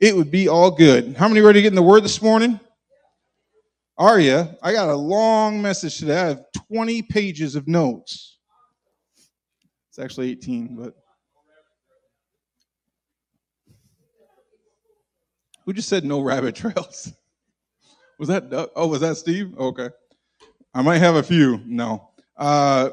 it would be all good. How many ready to get in the Word this morning? Are you? I got a long message today. I have 20 pages of notes. It's actually 18, but. Who just said no rabbit trails? Was that, oh, was that Steve? Okay. I might have a few. No. Uh,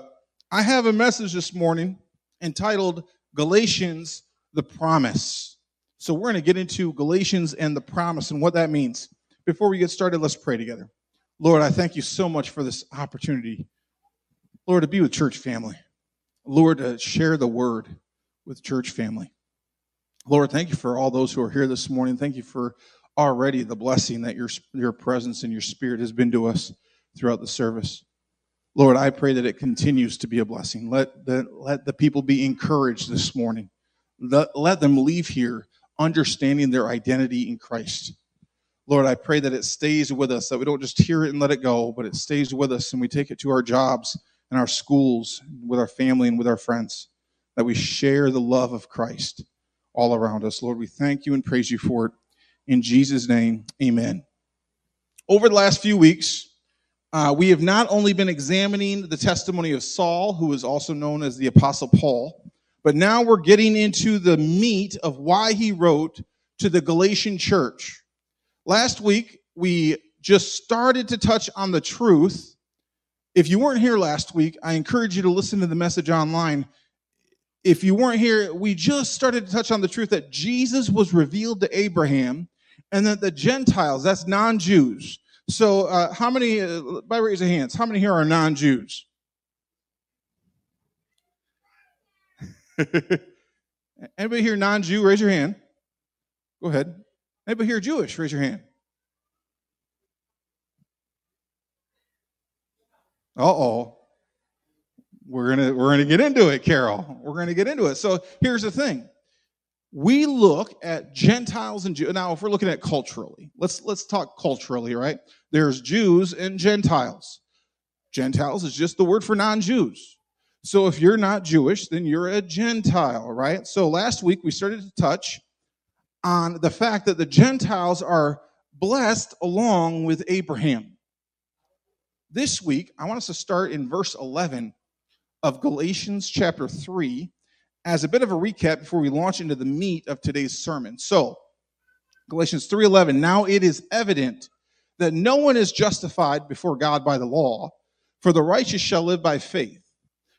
I have a message this morning entitled Galatians, the Promise. So we're going to get into Galatians and the promise and what that means. Before we get started, let's pray together. Lord, I thank you so much for this opportunity. Lord, to be with church family. Lord, to share the word with church family. Lord, thank you for all those who are here this morning. Thank you for already the blessing that your, your presence and your spirit has been to us throughout the service. Lord, I pray that it continues to be a blessing. Let the, let the people be encouraged this morning. Let, let them leave here understanding their identity in Christ. Lord, I pray that it stays with us, that we don't just hear it and let it go, but it stays with us and we take it to our jobs and our schools, with our family and with our friends, that we share the love of Christ all around us. Lord, we thank you and praise you for it. In Jesus' name, amen. Over the last few weeks, uh, we have not only been examining the testimony of Saul, who is also known as the Apostle Paul, but now we're getting into the meat of why he wrote to the Galatian church. Last week, we just started to touch on the truth. If you weren't here last week, I encourage you to listen to the message online. If you weren't here, we just started to touch on the truth that Jesus was revealed to Abraham and that the Gentiles, that's non Jews. So, uh, how many, uh, by raise of hands, how many here are non Jews? Anybody here non Jew? Raise your hand. Go ahead. Anybody here Jewish? Raise your hand. Uh oh. We're gonna we're gonna get into it, Carol. We're gonna get into it. So here's the thing we look at Gentiles and Jews. Now, if we're looking at culturally, let's let's talk culturally, right? There's Jews and Gentiles. Gentiles is just the word for non-Jews. So if you're not Jewish, then you're a Gentile, right? So last week we started to touch on the fact that the Gentiles are blessed along with Abraham. This week, I want us to start in verse 11 of Galatians chapter 3 as a bit of a recap before we launch into the meat of today's sermon. So, Galatians 3:11, now it is evident that no one is justified before God by the law, for the righteous shall live by faith.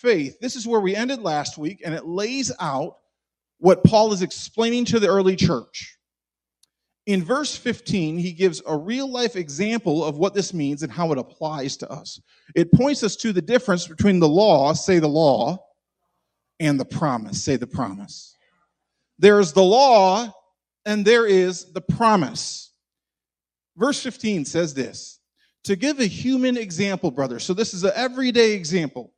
faith. This is where we ended last week, and it lays out what Paul is explaining to the early church. In verse 15, he gives a real life example of what this means and how it applies to us. It points us to the difference between the law, say the law, and the promise. Say the promise. There's the law and there is the promise. Verse 15 says this to give a human example, brother. So this is an everyday example.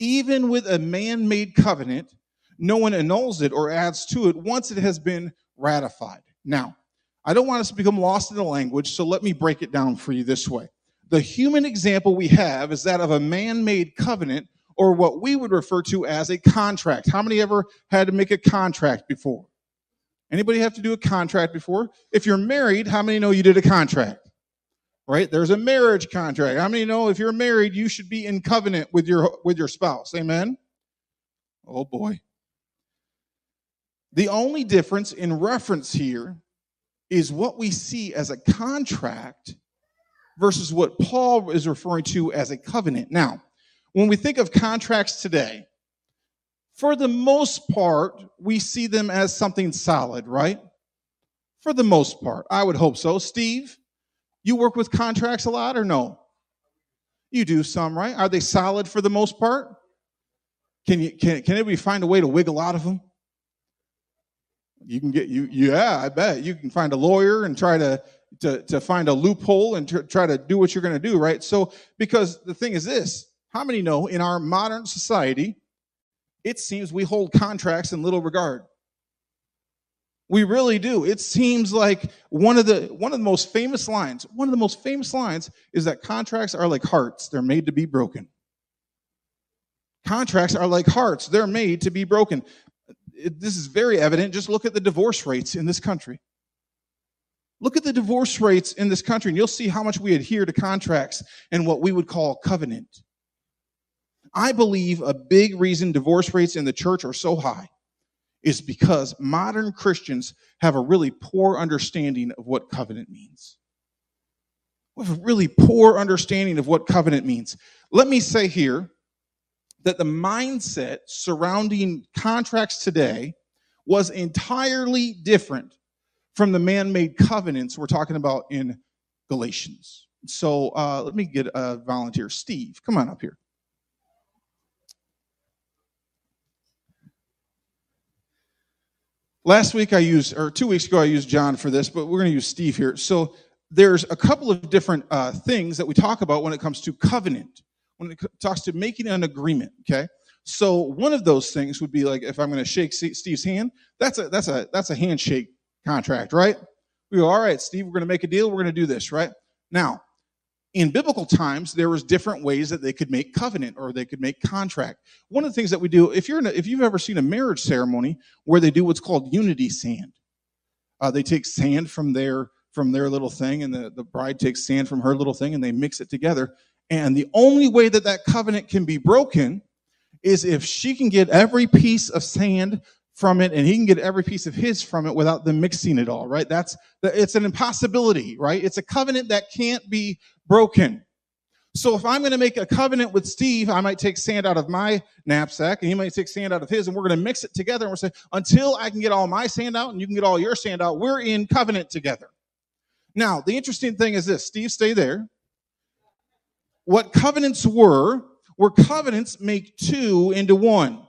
Even with a man made covenant, no one annuls it or adds to it once it has been ratified. Now, I don't want us to become lost in the language, so let me break it down for you this way. The human example we have is that of a man made covenant or what we would refer to as a contract. How many ever had to make a contract before? Anybody have to do a contract before? If you're married, how many know you did a contract? Right? There's a marriage contract. How many know if you're married, you should be in covenant with your with your spouse? Amen. Oh boy. The only difference in reference here is what we see as a contract versus what Paul is referring to as a covenant. Now, when we think of contracts today, for the most part, we see them as something solid, right? For the most part, I would hope so. Steve, you work with contracts a lot or no? You do some, right? Are they solid for the most part? Can you can can anybody find a way to wiggle out of them? You can get you yeah, I bet you can find a lawyer and try to to, to find a loophole and to try to do what you're going to do, right? So, because the thing is this how many know in our modern society, it seems we hold contracts in little regard? We really do. It seems like one of the one of the most famous lines, one of the most famous lines is that contracts are like hearts, they're made to be broken. Contracts are like hearts, they're made to be broken. This is very evident. Just look at the divorce rates in this country. Look at the divorce rates in this country, and you'll see how much we adhere to contracts and what we would call covenant. I believe a big reason divorce rates in the church are so high is because modern Christians have a really poor understanding of what covenant means. We have a really poor understanding of what covenant means. Let me say here that the mindset surrounding contracts today was entirely different from the man made covenants we're talking about in Galatians. So uh, let me get a volunteer. Steve, come on up here. Last week I used, or two weeks ago I used John for this, but we're going to use Steve here. So there's a couple of different uh, things that we talk about when it comes to covenant, when it talks to making an agreement. Okay, so one of those things would be like if I'm going to shake Steve's hand, that's a that's a that's a handshake contract, right? We go, all right, Steve, we're going to make a deal. We're going to do this, right? Now, in biblical times there was different ways that they could make covenant or they could make contract. One of the things that we do if you're a, if you've ever seen a marriage ceremony where they do what's called unity sand uh, they take sand from their from their little thing and the, the bride takes sand from her little thing and they mix it together. And the only way that that covenant can be broken is if she can get every piece of sand from it and he can get every piece of his from it without them mixing it all right? That's it's an impossibility right? It's a covenant that can't be broken so if i'm going to make a covenant with steve i might take sand out of my knapsack and he might take sand out of his and we're going to mix it together and we're saying until i can get all my sand out and you can get all your sand out we're in covenant together now the interesting thing is this steve stay there what covenants were were covenants make two into one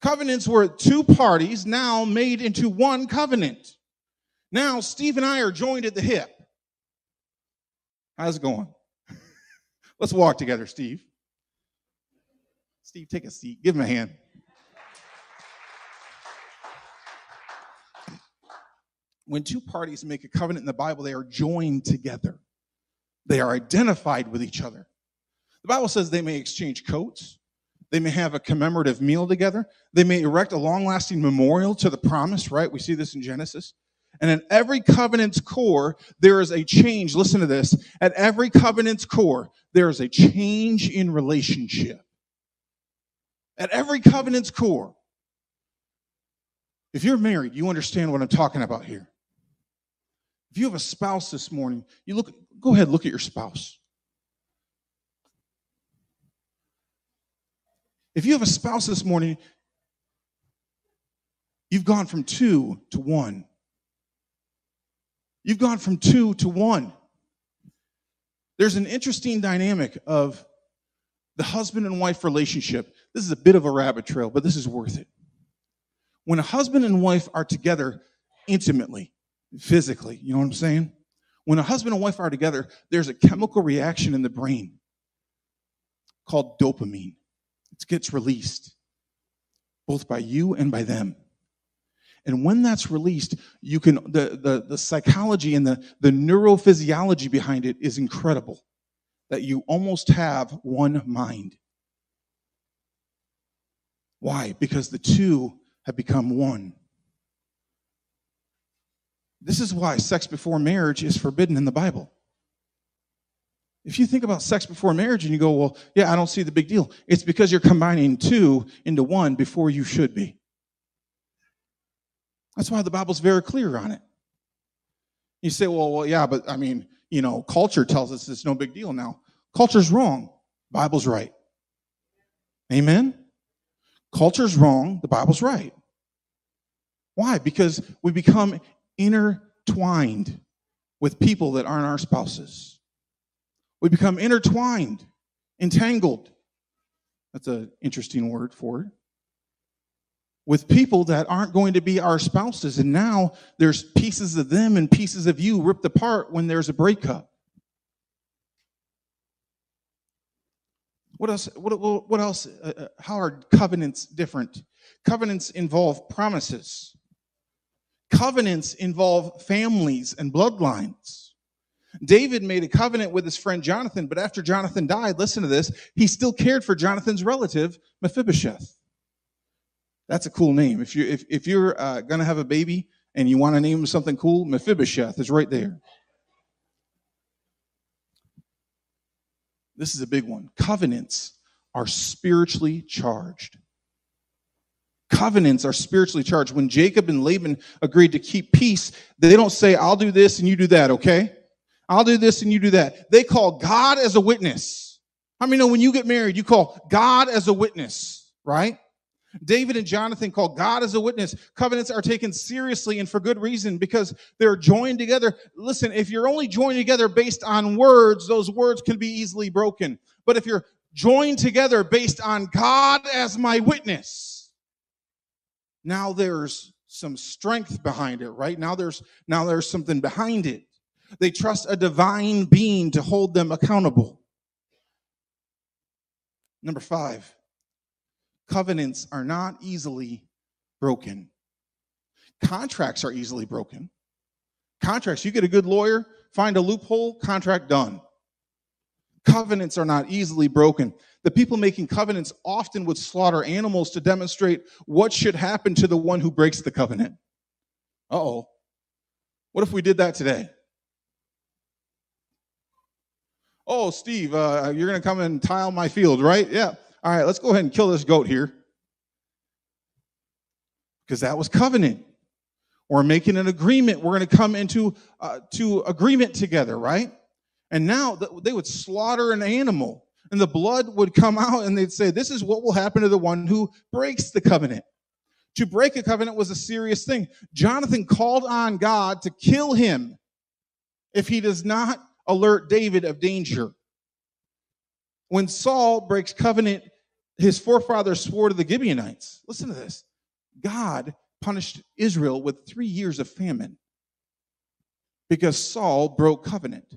Covenants were two parties now made into one covenant. Now, Steve and I are joined at the hip. How's it going? Let's walk together, Steve. Steve, take a seat. Give him a hand. When two parties make a covenant in the Bible, they are joined together. They are identified with each other. The Bible says they may exchange coats, they may have a commemorative meal together. They may erect a long lasting memorial to the promise, right? We see this in Genesis. And at every covenant's core, there is a change. Listen to this. At every covenant's core, there is a change in relationship. At every covenant's core. If you're married, you understand what I'm talking about here. If you have a spouse this morning, you look, go ahead, look at your spouse. If you have a spouse this morning, you've gone from two to one. You've gone from two to one. There's an interesting dynamic of the husband and wife relationship. This is a bit of a rabbit trail, but this is worth it. When a husband and wife are together intimately, physically, you know what I'm saying? When a husband and wife are together, there's a chemical reaction in the brain called dopamine it gets released, both by you and by them. And when that's released, you can the the, the psychology and the, the neurophysiology behind it is incredible. That you almost have one mind. Why? Because the two have become one. This is why sex before marriage is forbidden in the Bible. If you think about sex before marriage and you go, well, yeah, I don't see the big deal. It's because you're combining two into one before you should be. That's why the Bible's very clear on it. You say, well, well, yeah, but I mean, you know, culture tells us it's no big deal now. Culture's wrong. Bible's right. Amen? Culture's wrong. The Bible's right. Why? Because we become intertwined with people that aren't our spouses. We become intertwined, entangled. That's an interesting word for it. With people that aren't going to be our spouses. And now there's pieces of them and pieces of you ripped apart when there's a breakup. What else? What, what else? Uh, uh, how are covenants different? Covenants involve promises. Covenants involve families and bloodlines. David made a covenant with his friend Jonathan, but after Jonathan died, listen to this, he still cared for Jonathan's relative, Mephibosheth. That's a cool name. If you if if you're uh, gonna have a baby and you want to name him something cool, Mephibosheth is right there. This is a big one. Covenants are spiritually charged. Covenants are spiritually charged. When Jacob and Laban agreed to keep peace, they don't say, I'll do this and you do that, okay? I'll do this and you do that. They call God as a witness. How many know when you get married, you call God as a witness, right? David and Jonathan call God as a witness. Covenants are taken seriously and for good reason because they're joined together. Listen, if you're only joined together based on words, those words can be easily broken. But if you're joined together based on God as my witness, now there's some strength behind it, right? Now there's now there's something behind it. They trust a divine being to hold them accountable. Number 5 covenants are not easily broken. Contracts are easily broken. Contracts, you get a good lawyer, find a loophole, contract done. Covenants are not easily broken. The people making covenants often would slaughter animals to demonstrate what should happen to the one who breaks the covenant. Uh oh. What if we did that today? Oh, Steve, uh, you're going to come and tile my field, right? Yeah all right, let's go ahead and kill this goat here. Because that was covenant. We're making an agreement. We're going to come into uh, to agreement together, right? And now they would slaughter an animal and the blood would come out and they'd say, this is what will happen to the one who breaks the covenant. To break a covenant was a serious thing. Jonathan called on God to kill him if he does not alert David of danger. When Saul breaks covenant, his forefathers swore to the Gibeonites. Listen to this God punished Israel with three years of famine because Saul broke covenant.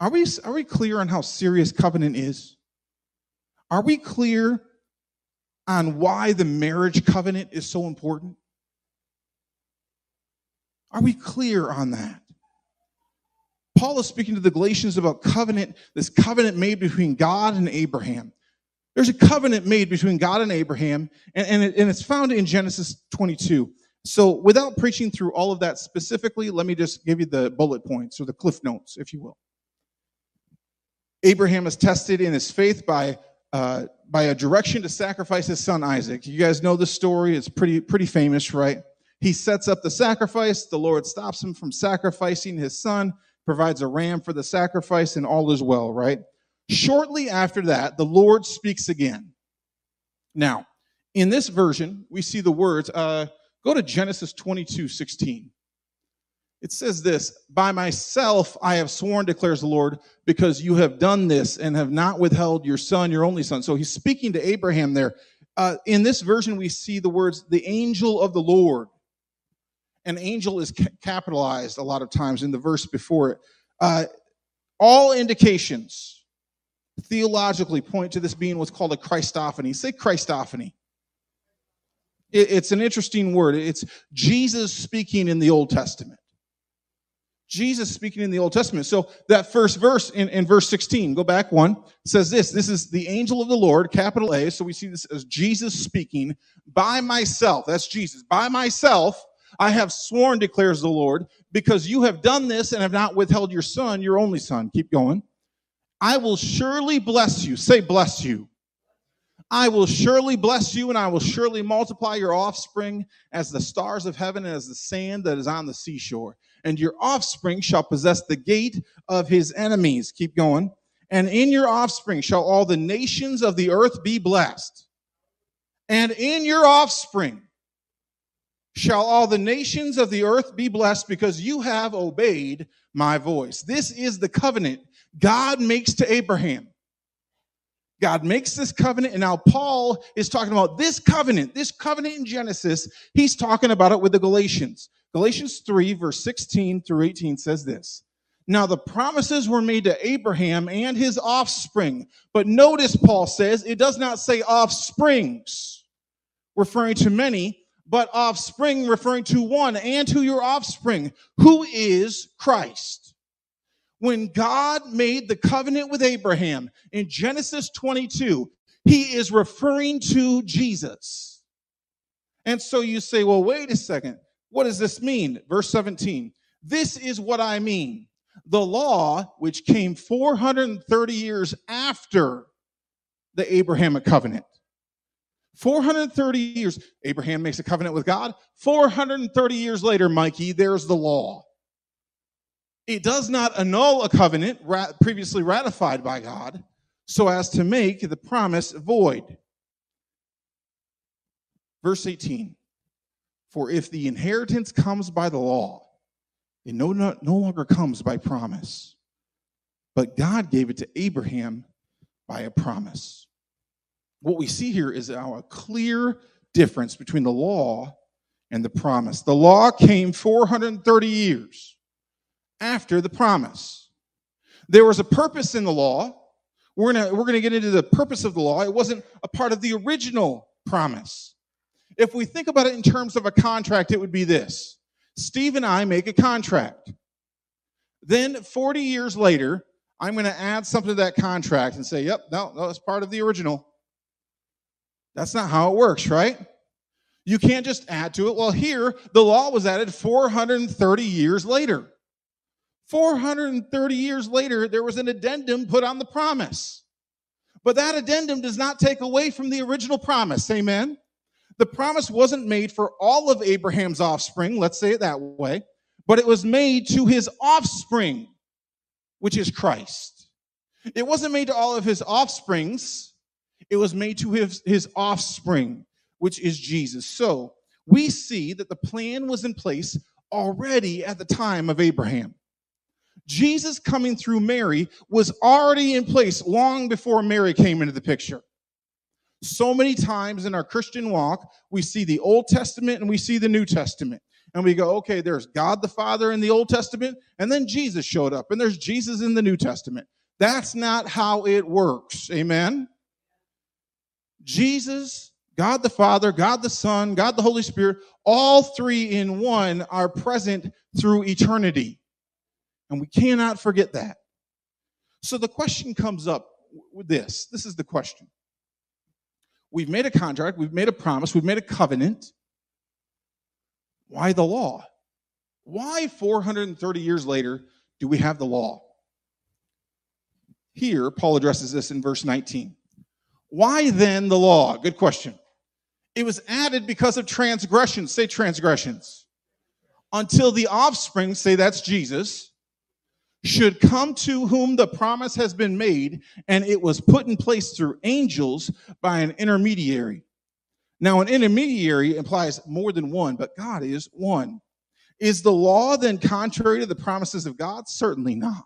Are we, are we clear on how serious covenant is? Are we clear on why the marriage covenant is so important? Are we clear on that? Paul is speaking to the Galatians about covenant, this covenant made between God and Abraham. There's a covenant made between God and Abraham, and, and, it, and it's found in Genesis 22. So, without preaching through all of that specifically, let me just give you the bullet points or the cliff notes, if you will. Abraham is tested in his faith by uh, by a direction to sacrifice his son Isaac. You guys know the story; it's pretty pretty famous, right? He sets up the sacrifice. The Lord stops him from sacrificing his son provides a ram for the sacrifice, and all is well, right? Shortly after that, the Lord speaks again. Now, in this version, we see the words, uh, go to Genesis 22 16. It says this By myself I have sworn, declares the Lord, because you have done this and have not withheld your son, your only son. So he's speaking to Abraham there. Uh, in this version, we see the words, the angel of the Lord an angel is capitalized a lot of times in the verse before it. Uh, all indications theologically point to this being what's called a Christophany. Say Christophany. It, it's an interesting word. It's Jesus speaking in the Old Testament. Jesus speaking in the Old Testament. So that first verse in, in verse 16, go back one, says this. This is the angel of the Lord, capital A. So we see this as Jesus speaking by myself. That's Jesus. By myself, I have sworn, declares the Lord, because you have done this and have not withheld your son, your only son. Keep going. I will surely bless you. Say, bless you. I will surely bless you and I will surely multiply your offspring as the stars of heaven and as the sand that is on the seashore. And your offspring shall possess the gate of his enemies. Keep going. And in your offspring shall all the nations of the earth be blessed. And in your offspring shall all the nations of the earth be blessed because you have obeyed my voice. This is the covenant God makes to Abraham. God makes this covenant, and now Paul is talking about this covenant, this covenant in Genesis. He's talking about it with the Galatians. Galatians 3, verse 16 through 18 says this. Now, the promises were made to Abraham and his offspring. But notice, Paul says, it does not say offsprings, referring to many, but offspring, referring to one, and to your offspring, who is Christ. When God made the covenant with Abraham in Genesis 22, he is referring to Jesus. And so you say, well, wait a second. What does this mean? Verse 17. This is what I mean. The law, which came 430 years after the Abrahamic covenant. 430 years, Abraham makes a covenant with God. 430 years later, Mikey, there's the law. It does not annul a covenant previously ratified by God so as to make the promise void. Verse 18 For if the inheritance comes by the law, it no, no, no longer comes by promise, but God gave it to Abraham by a promise. What we see here is now a clear difference between the law and the promise. The law came 430 years after the promise. There was a purpose in the law. We're going we're to get into the purpose of the law. It wasn't a part of the original promise. If we think about it in terms of a contract, it would be this Steve and I make a contract. Then 40 years later, I'm going to add something to that contract and say, yep, no, that's part of the original. That's not how it works, right? You can't just add to it. Well, here, the law was added 430 years later. 430 years later, there was an addendum put on the promise. But that addendum does not take away from the original promise. Amen? The promise wasn't made for all of Abraham's offspring, let's say it that way, but it was made to his offspring, which is Christ. It wasn't made to all of his offsprings, it was made to his, his offspring, which is Jesus. So we see that the plan was in place already at the time of Abraham. Jesus coming through Mary was already in place long before Mary came into the picture. So many times in our Christian walk, we see the Old Testament and we see the New Testament. And we go, okay, there's God the Father in the Old Testament, and then Jesus showed up, and there's Jesus in the New Testament. That's not how it works. Amen? Jesus, God the Father, God the Son, God the Holy Spirit, all three in one are present through eternity. And we cannot forget that. So the question comes up with this. This is the question. We've made a contract, we've made a promise, we've made a covenant. Why the law? Why 430 years later do we have the law? Here, Paul addresses this in verse 19. Why then the law? Good question. It was added because of transgressions. Say transgressions. Until the offspring, say that's Jesus, should come to whom the promise has been made, and it was put in place through angels by an intermediary. Now, an intermediary implies more than one, but God is one. Is the law then contrary to the promises of God? Certainly not.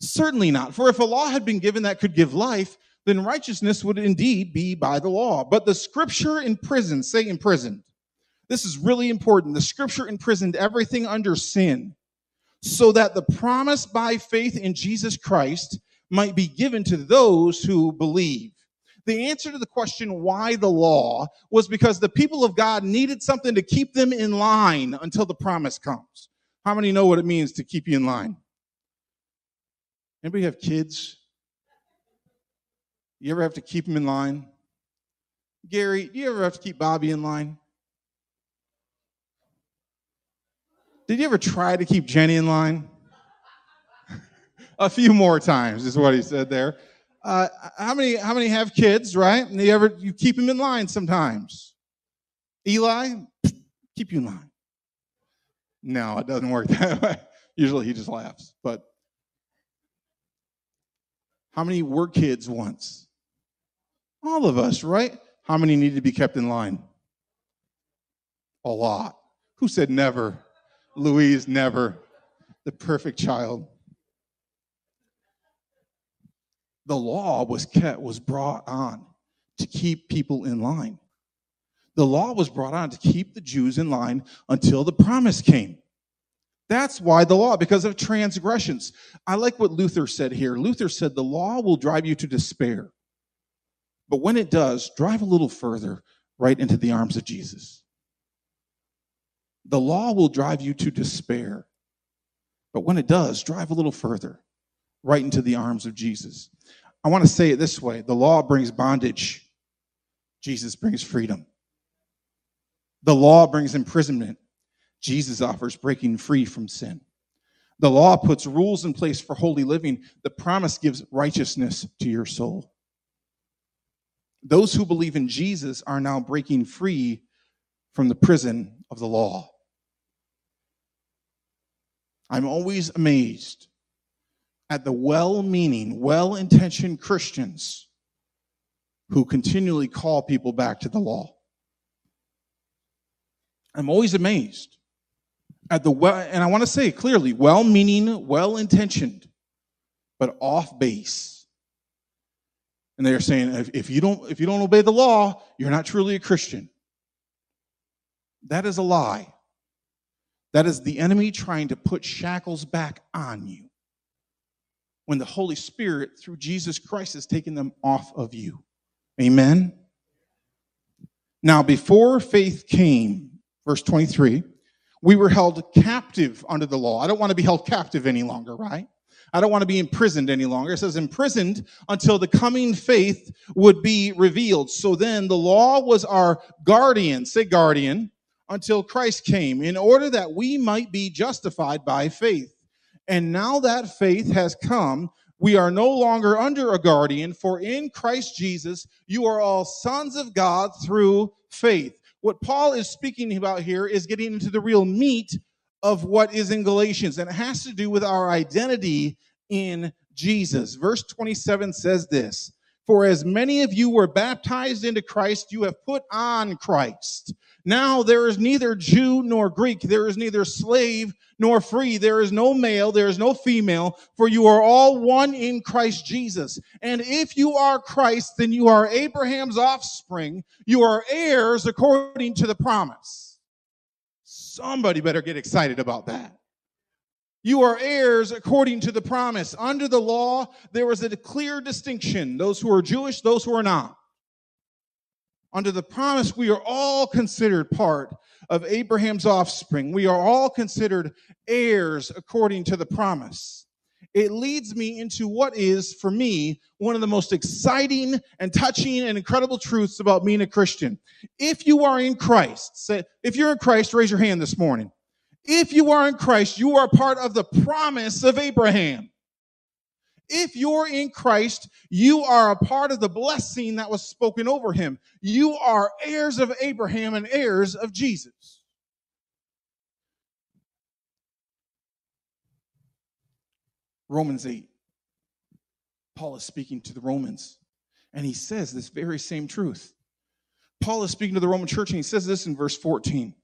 Certainly not. For if a law had been given that could give life, then righteousness would indeed be by the law. But the scripture imprisoned, say imprisoned. This is really important. The scripture imprisoned everything under sin so that the promise by faith in Jesus Christ might be given to those who believe. The answer to the question, why the law, was because the people of God needed something to keep them in line until the promise comes. How many know what it means to keep you in line? Anybody have kids? You ever have to keep him in line? Gary, do you ever have to keep Bobby in line? Did you ever try to keep Jenny in line? a few more times is what he said there. Uh, how many how many have kids, right? And you ever you keep them in line sometimes. Eli, keep you in line. No, it doesn't work that way. Usually he just laughs. But how many were kids once? All of us, right? How many need to be kept in line? A lot. Who said never? Louise never, the perfect child. The law was kept, was brought on to keep people in line. The law was brought on to keep the Jews in line until the promise came. That's why the law, because of transgressions. I like what Luther said here. Luther said the law will drive you to despair. But when it does, drive a little further right into the arms of Jesus. The law will drive you to despair. But when it does, drive a little further right into the arms of Jesus. I want to say it this way the law brings bondage, Jesus brings freedom. The law brings imprisonment, Jesus offers breaking free from sin. The law puts rules in place for holy living. The promise gives righteousness to your soul. Those who believe in Jesus are now breaking free from the prison of the law. I'm always amazed at the well meaning, well intentioned Christians who continually call people back to the law. I'm always amazed at the well, and I want to say clearly, well meaning, well intentioned, but off base. And they're saying, if, if, you don't, if you don't obey the law, you're not truly a Christian. That is a lie. That is the enemy trying to put shackles back on you when the Holy Spirit, through Jesus Christ, has taken them off of you. Amen. Now, before faith came, verse 23, we were held captive under the law. I don't want to be held captive any longer, right? I don't want to be imprisoned any longer. It says imprisoned until the coming faith would be revealed. So then the law was our guardian, say guardian, until Christ came in order that we might be justified by faith. And now that faith has come, we are no longer under a guardian, for in Christ Jesus you are all sons of God through faith what Paul is speaking about here is getting into the real meat of what is in Galatians, and it has to do with our identity in Jesus. Verse 27 says this For as many of you were baptized into Christ, you have put on Christ. Now there is neither Jew nor Greek, there is neither slave nor free, there is no male, there is no female, for you are all one in Christ Jesus. And if you are Christ, then you are Abraham's offspring, you are heirs according to the promise. Somebody better get excited about that. You are heirs according to the promise. Under the law, there was a clear distinction those who are Jewish, those who are not. Under the promise, we are all considered part of Abraham's offspring. We are all considered heirs according to the promise. It leads me into what is, for me, one of the most exciting and touching and incredible truths about being a Christian. If you are in Christ, say, if you're in Christ, raise your hand this morning. If you are in Christ, you are part of the promise of Abraham. If you're in Christ, you are a part of the blessing that was spoken over him. You are heirs of Abraham and heirs of Jesus. Romans 8. Paul is speaking to the Romans, and he says this very same truth. Paul is speaking to the Roman church, and he says this in verse 14.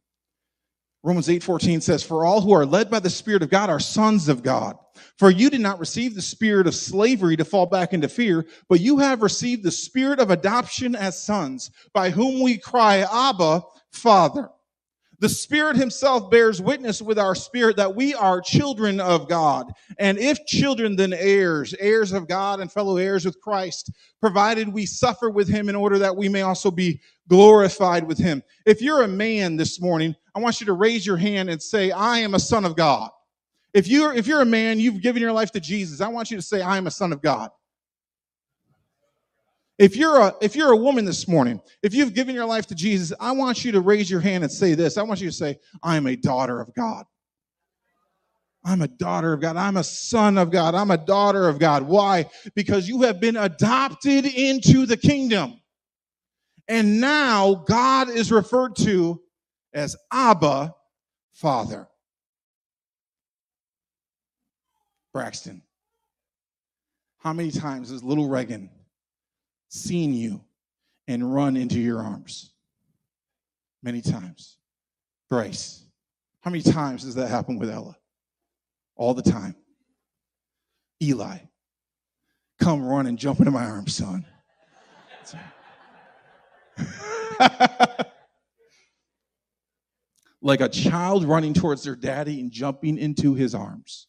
Romans 8:14 says, "For all who are led by the Spirit of God are sons of God. For you did not receive the spirit of slavery to fall back into fear, but you have received the spirit of adoption as sons, by whom we cry, Abba, Father." The Spirit Himself bears witness with our spirit that we are children of God. And if children, then heirs, heirs of God and fellow heirs with Christ, provided we suffer with Him in order that we may also be glorified with Him. If you're a man this morning, I want you to raise your hand and say, I am a son of God. If you're, if you're a man, you've given your life to Jesus, I want you to say, I am a son of God. If you're a if you're a woman this morning, if you've given your life to Jesus, I want you to raise your hand and say this. I want you to say, I am a daughter of God. I'm a daughter of God. I'm a son of God. I'm a daughter of God. Why? Because you have been adopted into the kingdom. And now God is referred to as Abba, Father. Braxton, how many times has little Reagan seen you and run into your arms? Many times. Grace, how many times does that happen with Ella? All the time. Eli, Come run and jump into my arms, son. like a child running towards their daddy and jumping into his arms.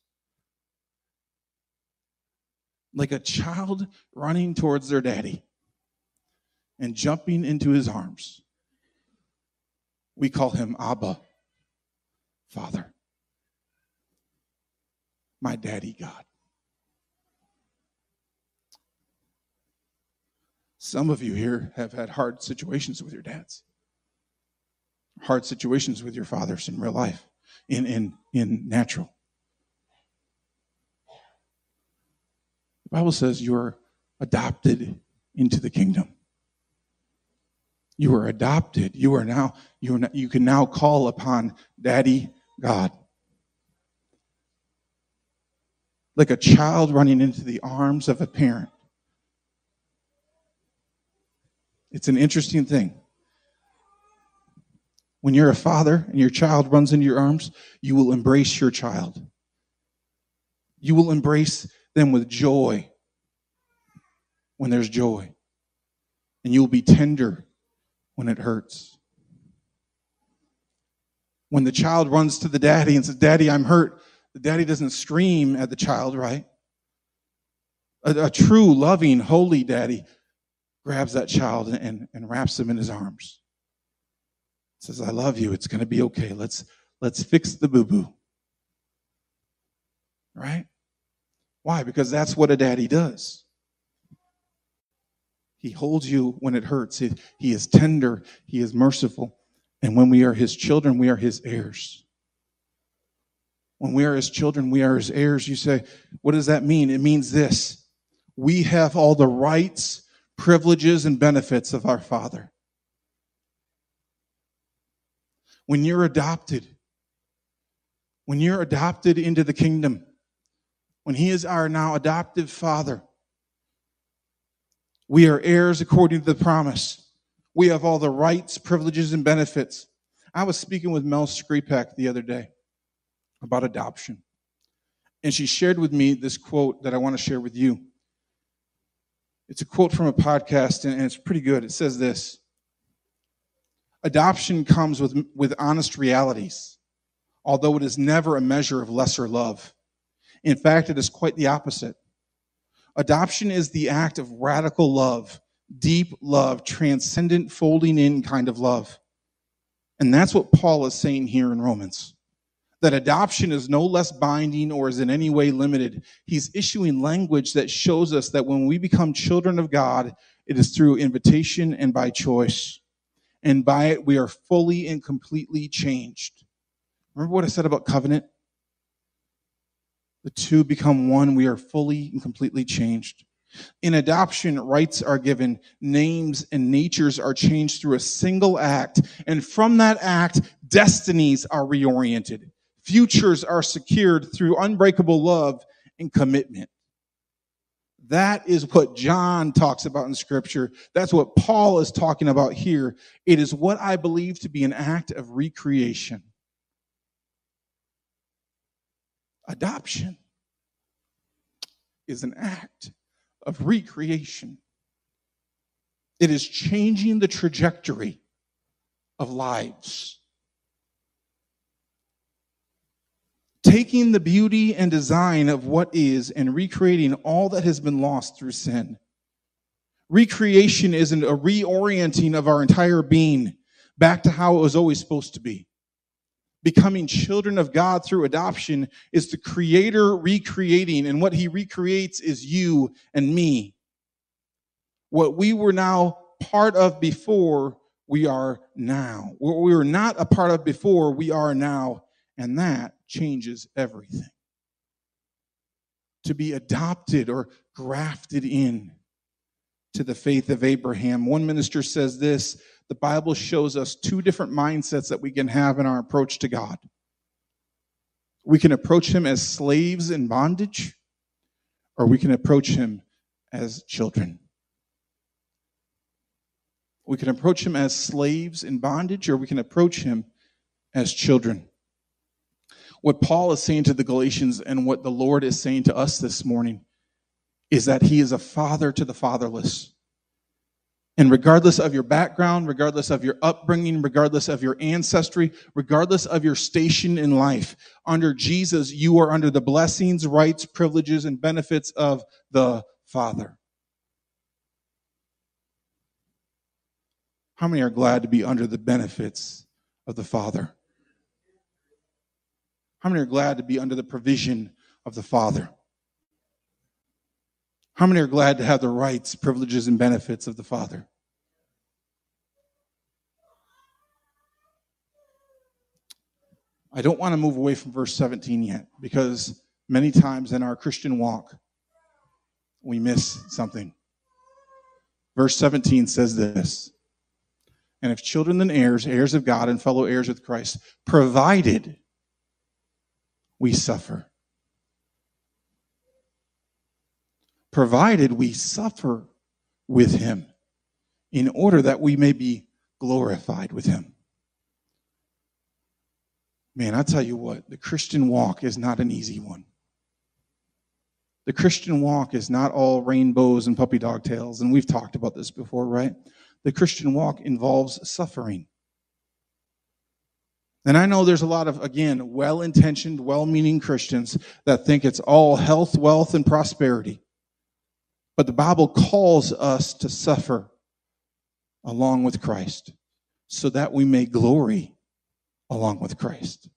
Like a child running towards their daddy and jumping into his arms. We call him Abba, Father. My daddy God. Some of you here have had hard situations with your dads hard situations with your fathers in real life, in, in, in natural. The Bible says you are adopted into the kingdom. You are adopted. You are now, you, are now, you can now call upon Daddy God. Like a child running into the arms of a parent. It's an interesting thing. When you're a father and your child runs into your arms, you will embrace your child. You will embrace them with joy when there's joy. And you will be tender when it hurts. When the child runs to the daddy and says, Daddy, I'm hurt, the daddy doesn't scream at the child, right? A, a true, loving, holy daddy grabs that child and, and wraps him in his arms says, I love you. It's going to be okay. Let's, let's fix the boo boo. Right? Why? Because that's what a daddy does. He holds you when it hurts. He, he is tender. He is merciful. And when we are his children, we are his heirs. When we are his children, we are his heirs. You say, what does that mean? It means this. We have all the rights, privileges, and benefits of our father. when you're adopted, when you're adopted into the kingdom, when He is our now adoptive Father, we are heirs according to the promise. We have all the rights, privileges, and benefits. I was speaking with Mel Skripek the other day about adoption. And she shared with me this quote that I want to share with you. It's a quote from a podcast, and it's pretty good. It says this Adoption comes with, with honest realities, although it is never a measure of lesser love. In fact, it is quite the opposite. Adoption is the act of radical love, deep love, transcendent, folding in kind of love. And that's what Paul is saying here in Romans. That adoption is no less binding or is in any way limited. He's issuing language that shows us that when we become children of God, it is through invitation and by choice and by it we are fully and completely changed. Remember what I said about covenant? The two become one. We are fully and completely changed. In adoption, rights are given, names and natures are changed through a single act. And from that act, destinies are reoriented. Futures are secured through unbreakable love and commitment. That is what John talks about in scripture. That's what Paul is talking about here. It is what I believe to be an act of recreation. Adoption is an act of recreation. It is changing the trajectory of lives. taking the beauty and design of what is and recreating all that has been lost through sin. Recreation isn't a reorienting of our entire being back to how it was always supposed to be. Becoming children of God through adoption is the creator recreating, and what he recreates is you and me. What we were now part of before, we are now. What we were not a part of before, we are now. And that changes everything. To be adopted or grafted in to the faith of Abraham. One minister says this the Bible shows us two different mindsets that we can have in our approach to God. We can approach Him as slaves in bondage, or we can approach Him as children. We can approach Him as slaves in bondage, or we can approach Him as children what Paul is saying to the Galatians and what the Lord is saying to us this morning is that he is a father to the fatherless. And regardless of your background, regardless of your upbringing, regardless of your ancestry, regardless of your station in life, under Jesus, you are under the blessings, rights, privileges, and benefits of the Father. How many are glad to be under the benefits of the Father? How many are glad to be under the provision of the Father? How many are glad to have the rights, privileges, and benefits of the Father? I don't want to move away from verse 17 yet because many times in our Christian walk, we miss something. Verse 17 says this And if children, then heirs, heirs of God, and fellow heirs with Christ, provided we suffer provided we suffer with him in order that we may be glorified with him. Man, I tell you what, the Christian walk is not an easy one. The Christian walk is not all rainbows and puppy dog tails, and we've talked about this before, right? The Christian walk involves suffering. And I know there's a lot of, again, well intentioned, well meaning Christians that think it's all health, wealth, and prosperity. But the Bible calls us to suffer along with Christ so that we may glory along with Christ.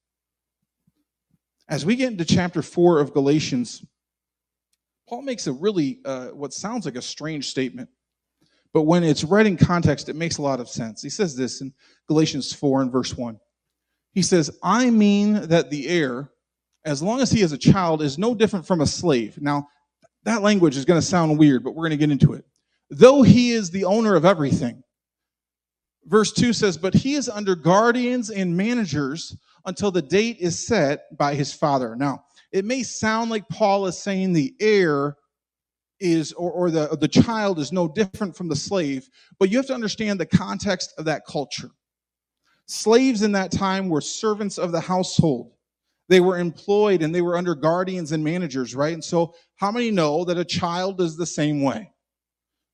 As we get into chapter 4 of Galatians, Paul makes a really, uh, what sounds like a strange statement. But when it's read in context, it makes a lot of sense. He says this in Galatians 4 and verse 1. He says, I mean that the heir, as long as he is a child, is no different from a slave. Now, that language is going to sound weird, but we're going to get into it. Though he is the owner of everything. Verse 2 says, But he is under guardians and managers until the date is set by his father. Now, it may sound like Paul is saying the heir is, or, or the, the child is no different from the slave, but you have to understand the context of that culture. Slaves in that time were servants of the household. They were employed and they were under guardians and managers, right? And so, how many know that a child is the same way?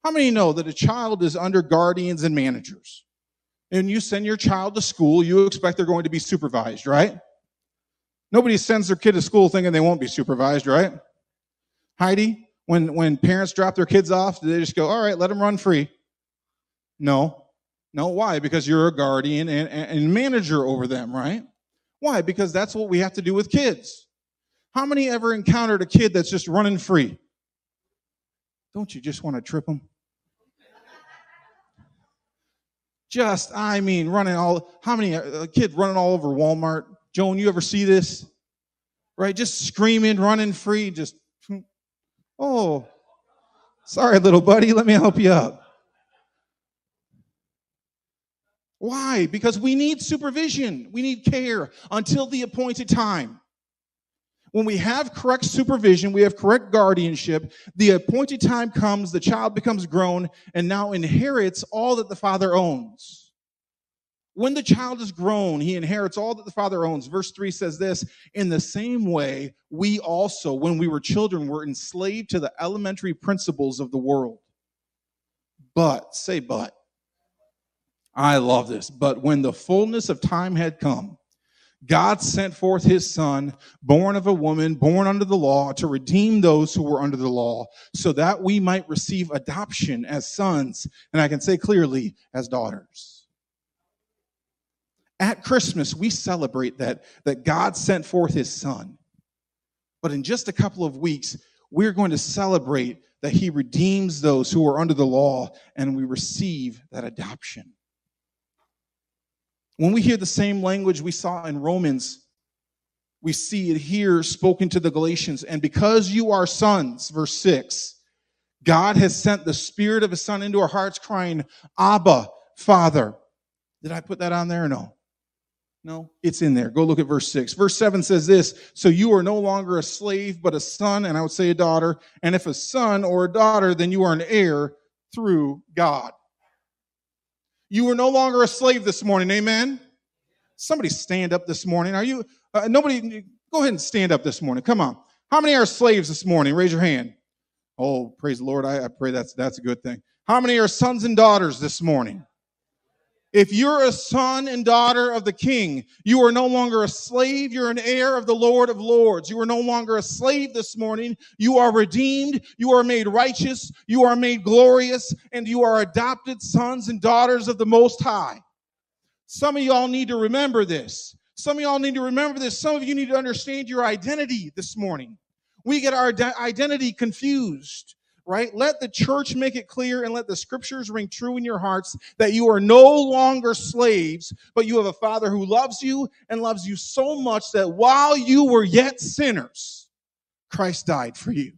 How many know that a child is under guardians and managers? And you send your child to school, you expect they're going to be supervised, right? Nobody sends their kid to school thinking they won't be supervised, right? Heidi, when, when parents drop their kids off, do they just go, all right, let them run free? No. No, why? Because you're a guardian and, and manager over them, right? Why? Because that's what we have to do with kids. How many ever encountered a kid that's just running free? Don't you just want to trip them? Just, I mean, running all, how many, uh, a kid running all over Walmart? Joan, you ever see this? Right? Just screaming, running free, just, oh, sorry, little buddy, let me help you up. Why? Because we need supervision, we need care until the appointed time. When we have correct supervision, we have correct guardianship, the appointed time comes, the child becomes grown, and now inherits all that the father owns. When the child is grown, he inherits all that the father owns. Verse 3 says this In the same way, we also, when we were children, were enslaved to the elementary principles of the world. But, say, but. I love this. But when the fullness of time had come, God sent forth his son, born of a woman, born under the law, to redeem those who were under the law, so that we might receive adoption as sons, and I can say clearly, as daughters. At Christmas, we celebrate that, that God sent forth his son. But in just a couple of weeks, we're going to celebrate that he redeems those who are under the law, and we receive that adoption. When we hear the same language we saw in Romans, we see it here spoken to the Galatians. And because you are sons, verse 6, God has sent the Spirit of His Son into our hearts, crying, Abba, Father. Did I put that on there or no? No, it's in there. Go look at verse 6. Verse 7 says this So you are no longer a slave, but a son, and I would say a daughter. And if a son or a daughter, then you are an heir through God. You are no longer a slave this morning. Amen. Somebody stand up this morning. Are you, uh, nobody, go ahead and stand up this morning. Come on. How many are slaves this morning? Raise your hand. Oh, praise the Lord. I, I pray that's that's a good thing. How many are sons and daughters this morning? If you're a son and daughter of the king, you are no longer a slave. You're an heir of the Lord of lords. You are no longer a slave this morning. You are redeemed. You are made righteous. You are made glorious and you are adopted sons and daughters of the most high. Some of y'all need to remember this. Some of y'all need to remember this. Some of you need to understand your identity this morning. We get our identity confused right? Let the church make it clear and let the scriptures ring true in your hearts that you are no longer slaves, but you have a father who loves you and loves you so much that while you were yet sinners, Christ died for you.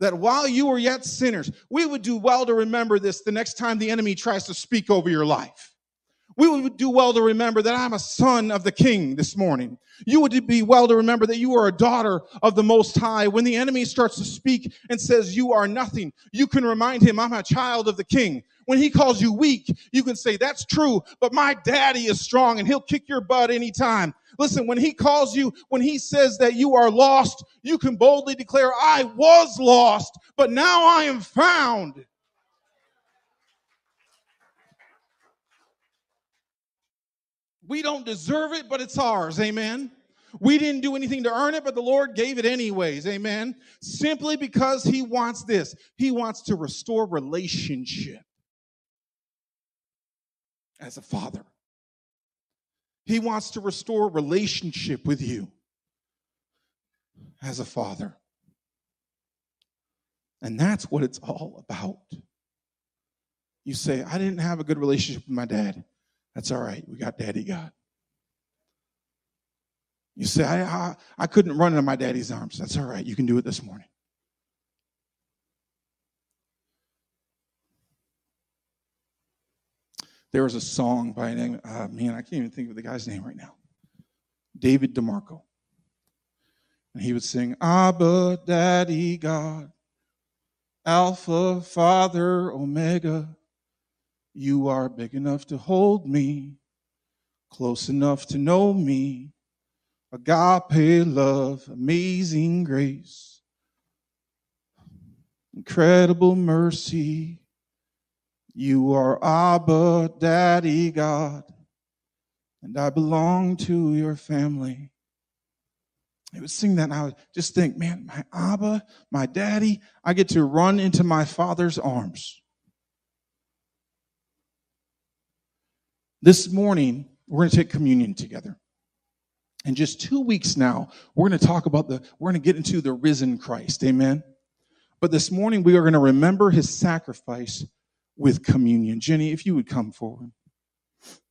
That while you were yet sinners, we would do well to remember this the next time the enemy tries to speak over your life we would do well to remember that I'm a son of the king this morning. You would be well to remember that you are a daughter of the Most High. When the enemy starts to speak and says you are nothing, you can remind him, I'm a child of the king. When he calls you weak, you can say, That's true, but my daddy is strong and he'll kick your butt anytime. Listen, when he calls you, when he says that you are lost, you can boldly declare, I was lost, but now I am found. We don't deserve it, but it's ours. Amen. We didn't do anything to earn it, but the Lord gave it anyways. Amen. Simply because He wants this. He wants to restore relationship as a father. He wants to restore relationship with you as a father. And that's what it's all about. You say, I didn't have a good relationship with my dad. That's all right. We got Daddy God. You say, I, I, I couldn't run into my daddy's arms. That's all right. You can do it this morning. There was a song by a uh, man, I can't even think of the guy's name right now. David DeMarco. And he would sing, Abba, Daddy God, Alpha, Father, Omega. You are big enough to hold me, close enough to know me. Agape love, amazing grace, incredible mercy. You are Abba, Daddy God, and I belong to your family. I would sing that and I would just think, man, my Abba, my daddy, I get to run into my father's arms. This morning, we're going to take communion together. In just two weeks now, we're going to talk about the, we're going to get into the risen Christ. Amen. But this morning, we are going to remember his sacrifice with communion. Jenny, if you would come forward.